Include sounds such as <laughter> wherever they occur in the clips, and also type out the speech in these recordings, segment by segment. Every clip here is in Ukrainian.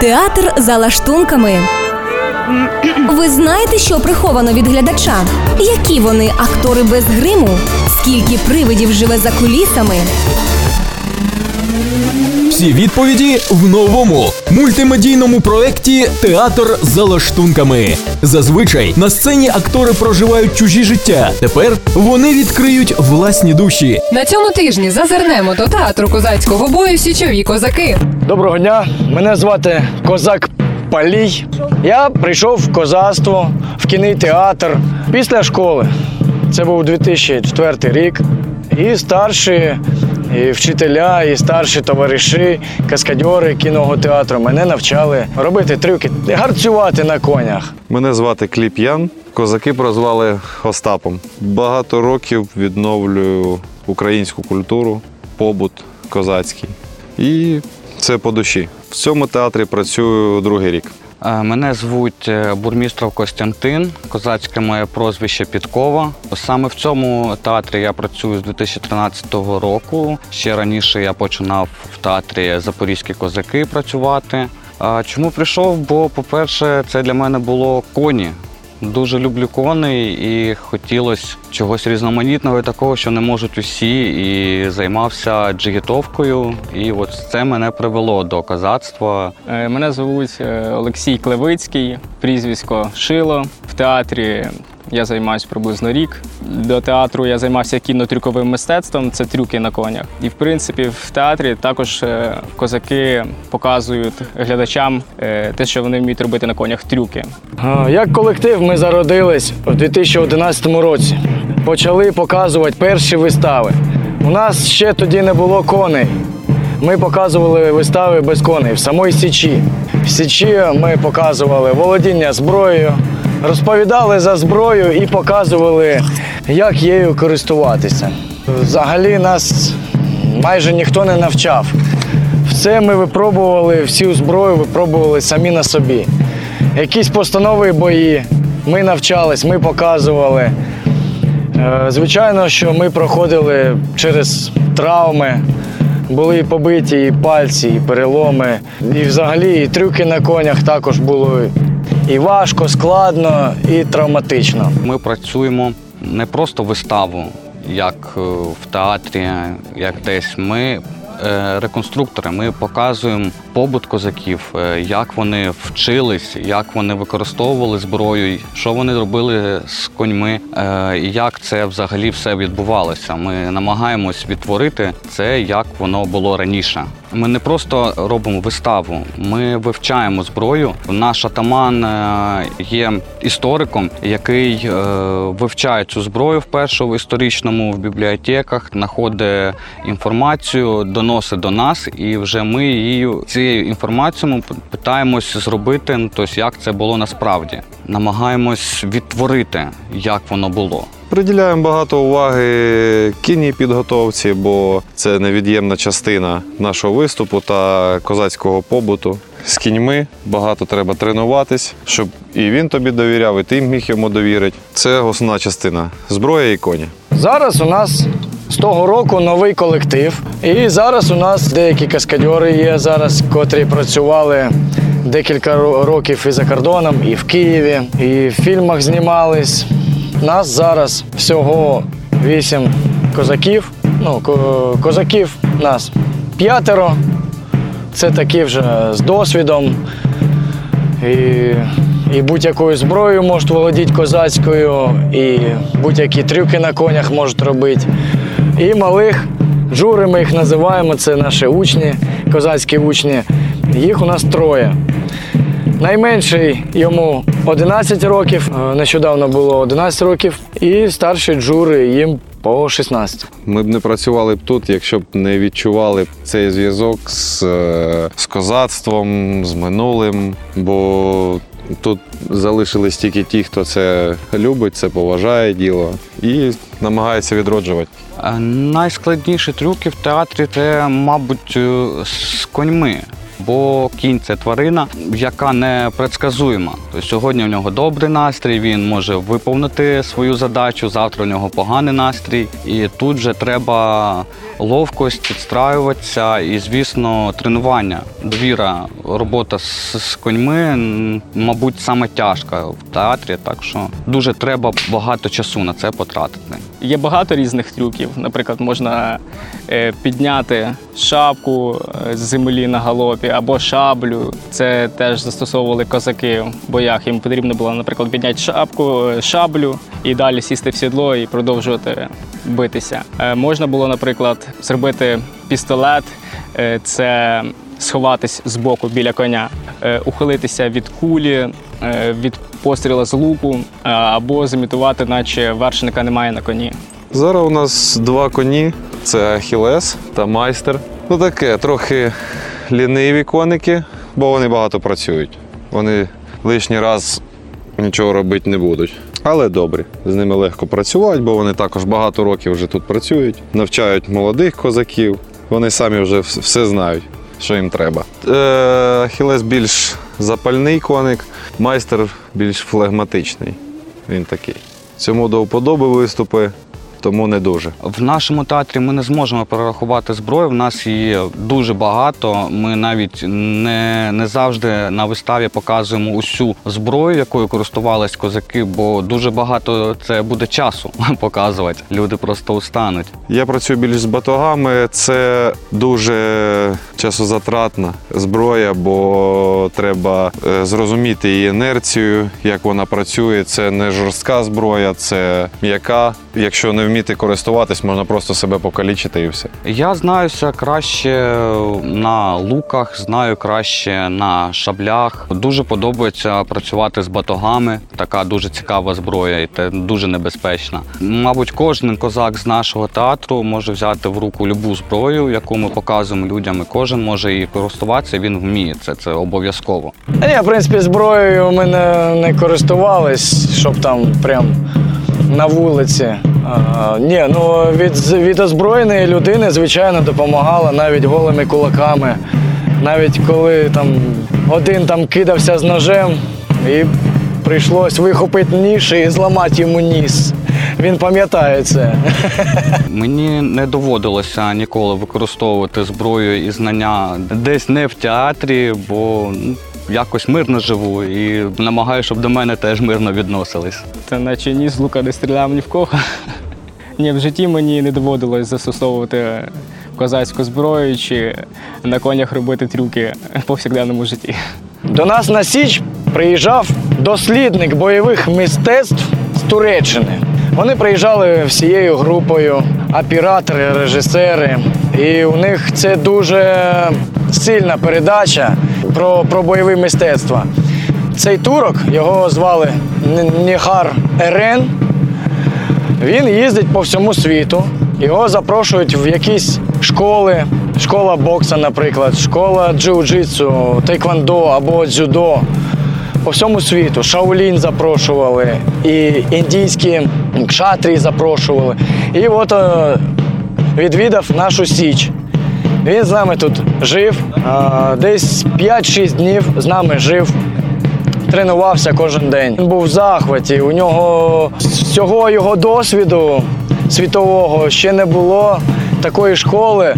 Театр за лаштунками. Ви знаєте, що приховано від глядача? Які вони актори без гриму? Скільки привидів живе за кулісами? Всі відповіді в новому мультимедійному проєкті Театр за лаштунками. Зазвичай на сцені актори проживають чужі життя. Тепер вони відкриють власні душі. На цьому тижні зазирнемо до театру козацького бою Січові козаки. Доброго дня, мене звати Козак Палій. Я прийшов в козацтво, в кіний театр після школи. Це був 2004 рік. І старші і вчителя, і старші товариші, каскадьори кіного театру мене навчали робити трюки, гарцювати на конях. Мене звати Кліп Ян. Козаки прозвали Остапом. Багато років відновлюю українську культуру, побут козацький. І це по душі. В цьому театрі працюю другий рік. Е, Мене звуть е, Бурмістров Костянтин, козацьке моє прозвище Підкова. Саме в цьому театрі я працюю з 2013 року. Ще раніше я починав в театрі Запорізькі козаки працювати. Чому прийшов? Бо, по-перше, це для мене було коні. Дуже люблю коней і хотілося чогось різноманітного і такого, що не можуть усі. І займався джигітовкою. І от це мене привело до козацтва. Е, Мене звуть е, Олексій Клевицький, прізвисько Шило. В театрі я займаюся приблизно рік. До театру я займався кінотрюковим мистецтвом, це трюки на конях. І в принципі в театрі також е, козаки показують глядачам е, те, що вони вміють робити на конях трюки. Як колектив ми зародились у 2011 році. Почали показувати перші вистави. У нас ще тоді не було коней. Ми показували вистави без коней в самої Січі. В Січі ми показували володіння зброєю, розповідали за зброю і показували, як нею користуватися. Взагалі нас майже ніхто не навчав. Все ми випробували, всю зброю випробували самі на собі. Якісь постанови бої ми навчались, ми показували. Е, Звичайно, що ми проходили через травми, були і побиті і пальці, і переломи. І взагалі і трюки на конях також було і важко, складно, і травматично. Ми працюємо не просто виставу, як е, в театрі, як десь. Ми е, реконструктори, ми показуємо побут козаків, е, як вони вчились, як вони використовували зброю, що вони робили з коньми, е, і як це взагалі все відбувалося. Ми намагаємось відтворити це, як воно було раніше. Ми не просто робимо виставу, ми вивчаємо зброю. Наш атаман е, є істориком, який вивчає цю зброю вперше в історичному в бібліотеках, знаходить інформацію, доносить до нас, і вже ми її цією інформацією питаємось зробити, ну, тобто як це було насправді. Намагаємось відтворити, як воно було. Приділяємо багато уваги кінній підготовці, бо це невід'ємна частина нашого виступу та козацького побуту. З кіньми багато треба тренуватись, щоб і він тобі довіряв, і ти міг йому довірити. Це основна частина зброя і коні. Зараз у нас з того року новий колектив. І зараз у нас деякі каскадьори є зараз, котрі працювали декілька років і за кордоном, і в Києві, і в фільмах знімались. Нас зараз всього вісім козаків. Ну, козаків нас п'ятеро. Це такі вже з досвідом. І, і будь-якою зброєю можуть володіти козацькою, і будь-які трюки на конях можуть робити. І малих джури ми їх називаємо, це наші учні, козацькі учні. Їх у нас троє. Найменший йому 11 років, е, нещодавно було 11 років, і старші джури їм по 16. Ми б не працювали б тут, якщо б не відчували цей зв'язок з, е, з козацтвом, з минулим. Бо тут залишились тільки ті, хто це любить, це поважає діло і намагається відроджувати. Е, Найскладніші трюки в театрі це, мабуть, е, з коньми. Бо кінь це тварина, яка не предсказуема. Тобто сьогодні в нього добрий настрій, він може виповнити свою задачу, завтра у нього поганий настрій. І тут вже треба ловкость, підстраюватися і, звісно, тренування. Довіра, робота з, з коньми, мабуть, саме тяжка в театрі, так що дуже треба багато часу на це потратити. Є багато різних трюків. Наприклад, можна е, підняти шапку е, з землі на галопі або шаблю. Це теж застосовували козаки в боях. Їм потрібно було, наприклад, підняти шапку, е, шаблю і далі сісти в сідло і продовжувати битися. Е, Можна було, наприклад, зробити пістолет. Е, Це сховатись з боку біля коня, ухилитися від кулі, від постріла з луку, або зімітувати, наче вершника немає на коні. Зараз у нас два коні: це Ахілес та майстер. Ну таке, трохи ліниві коники, бо вони багато працюють. Вони лишній раз нічого робити не будуть. Але добрі. З ними легко працювати, бо вони також багато років вже тут працюють, навчають молодих козаків. Вони самі вже все знають, що їм треба. Е, Ахілес більш запальний коник, майстер більш флегматичний. Він такий. Цьому до вподоби виступи, тому не дуже. В нашому театрі ми не зможемо перерахувати зброю. В нас її дуже багато. Ми навіть не, не завжди на виставі показуємо усю зброю, якою користувались козаки, бо дуже багато це буде часу <laughs> показувати. Люди просто устануть. Я працюю більш з батогами. Це дуже часозатратна зброя, бо треба е, зрозуміти її інерцію, як вона працює. Це не жорстка зброя, це м'яка. Якщо не вміти користуватись, можна просто себе покалічити і все. Я знаюся краще на луках, знаю краще на шаблях. Дуже подобається працювати з батогами. Така дуже цікава зброя і те дуже небезпечна. Мабуть, кожен козак з нашого театру може взяти в руку любу зброю, яку ми показуємо людям. і Кожен може її користуватися. Він вміє це. Це обов'язково. Ні, в принципі, зброєю ми не, не користувались, щоб там прям на вулиці. А, ні, ну від, від озброєної людини, звичайно, допомагала навіть голими кулаками. Навіть коли там один там кидався з ножем і прийшлось вихопити ніж і зламати йому ніс. Він пам'ятає це. <laughs> Мені не доводилося ніколи використовувати зброю і знання десь не в театрі, бо ну, якось мирно живу і намагаюся, щоб до мене теж мирно відносились. Та наче ні з лука не стріляв ні в кого. Ні, в житті мені не доводилось застосовувати козацьку зброю чи на конях робити трюки в повсякденному житті. До нас на Січ приїжджав дослідник бойових мистецтв з Туреччини. Вони приїжджали всією групою, оператори, режисери. І у них це дуже сильна передача про, про бойові мистецтва. Цей турок, його звали Ніхар Ерен. Він їздить по всьому світу. Його запрошують в якісь школи, школа бокса, наприклад, школа джиу-джитсу, тейквондо або дзюдо. По всьому світу. Шаолінь запрошували, і індійські кшатрі запрошували. І от е, відвідав нашу Січ. Він з нами тут жив. Десь 5-6 днів з нами жив тренувався кожен день. Він був в захваті. У нього з всього його досвіду світового ще не було такої школи.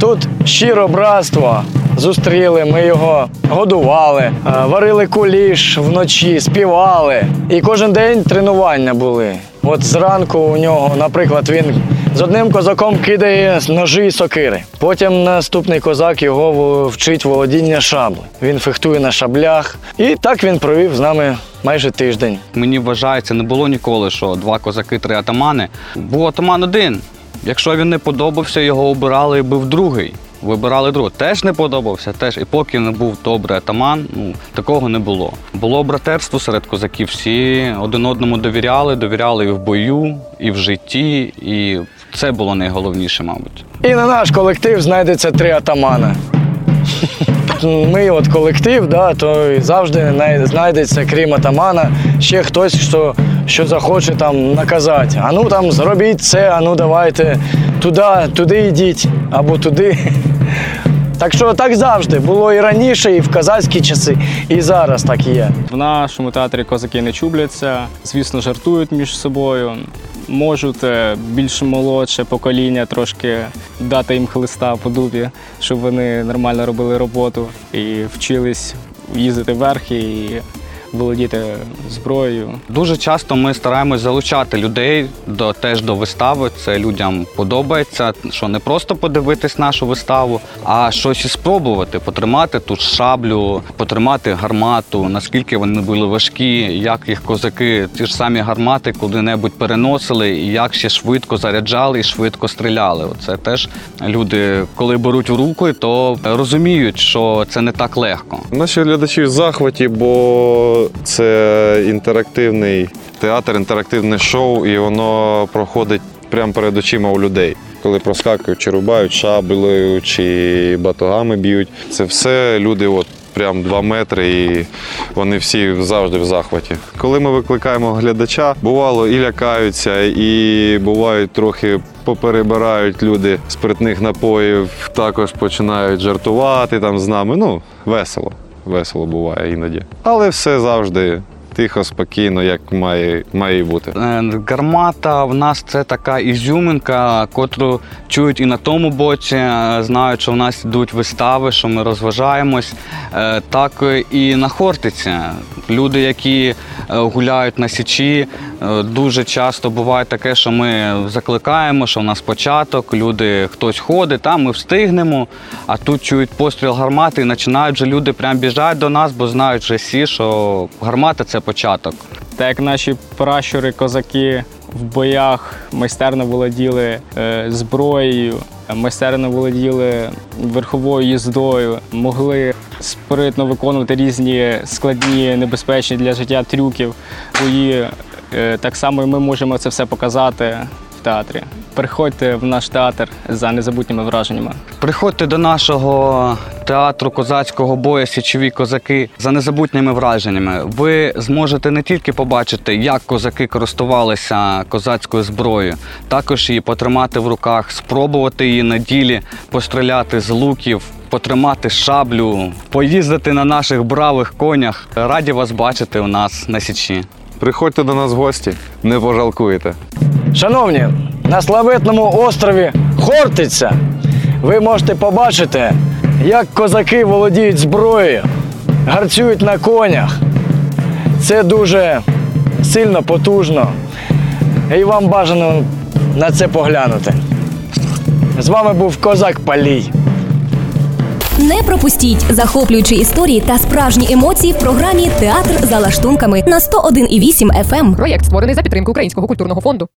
Тут щиро братство. Зустріли, ми його годували, варили куліш вночі, співали. І кожен день тренування були. От зранку у нього, наприклад, він з одним козаком кидає ножі і сокири. Потім наступний козак його вчить володіння шабли. Він фехтує на шаблях. І так він провів з нами майже тиждень. Мені вважається, не було ніколи, що два козаки, три атамани. Був атаман один. Якщо він не подобався, його обирали і був другий. Вибирали другого. Теж не подобався, теж. І поки не був добрий атаман, ну такого не було. Було братерство серед козаків. Всі один одному довіряли, довіряли і в бою, і в житті, і це було найголовніше, мабуть. І на наш колектив знайдеться три атамана. Ми от колектив, да, то завжди знайдеться, крім атамана, ще хтось, що, що захоче там наказати. А ну там зробіть це, а ну давайте туди, туди йдіть або туди. Так що так завжди було і раніше, і в казацькі часи, і зараз так є. В нашому театрі козаки не чубляться, звісно, жартують між собою. Можуть е, більш молодше покоління трошки дати їм хлиста по дубі, щоб вони нормально робили роботу і вчились їздити вверх і володіти зброєю. Дуже часто ми стараємось залучати людей до теж до вистави. Це людям подобається, що не просто подивитись нашу виставу, а щось і спробувати, потримати ту шаблю, потримати гармату, наскільки вони були важкі, як їх козаки, ті ж самі гармати куди-небудь переносили, і як ще швидко заряджали і швидко стріляли. Це теж люди, коли беруть в руки, то розуміють, що це не так легко. Наші глядачі в захваті, бо це інтерактивний театр, інтерактивне шоу, і воно проходить прямо перед очима у людей. Коли проскакують, чи рубають шаблею, чи батогами б'ють. Це все люди от прям два метри, і вони всі завжди в захваті. Коли ми викликаємо глядача, бувало і лякаються, і бувають трохи поперебирають люди спиртних напоїв, також починають жартувати там з нами. Ну, весело. Весело буває іноді. Але все завжди тихо, спокійно, як має, має бути. Е, Гармата в нас це така ізюминка, котру чують і на тому боці, е, знають, що в нас йдуть вистави, що ми розважаємось. Е, Так і на Хортиці. Люди, які гуляють на січі, е, дуже часто буває таке, що ми закликаємо, що в нас початок, люди хтось ходить, там ми встигнемо, а тут чують постріл гармати і починають вже люди прям біжать до нас, бо знають вже всі, що гармата це початок. Так як наші пращури, козаки в боях майстерно володіли е, зброєю, майстерно володіли верховою їздою, могли спритно виконувати різні складні, небезпечні для життя трюків. Бої Е, так само і ми можемо це все показати в театрі. Приходьте в наш театр за незабутніми враженнями. Приходьте до нашого театру козацького бою Січові козаки за незабутніми враженнями. Ви зможете не тільки побачити, як козаки користувалися козацькою зброєю, також її потримати в руках, спробувати її на ділі, постріляти з луків, потримати шаблю, поїздити на наших бравих конях. Раді вас бачити у нас на січі. Приходьте до нас в гості, не пожалкуєте. Шановні, на славетному острові Хортиця ви можете побачити, як козаки володіють зброєю, гарцюють на конях. Це дуже сильно, потужно. І вам бажано на це поглянути. З вами був Козак Палій. Не пропустіть захоплюючі історії та справжні емоції в програмі Театр за лаштунками на 101,8 FM. Проєкт створений за підтримки Українського культурного фонду.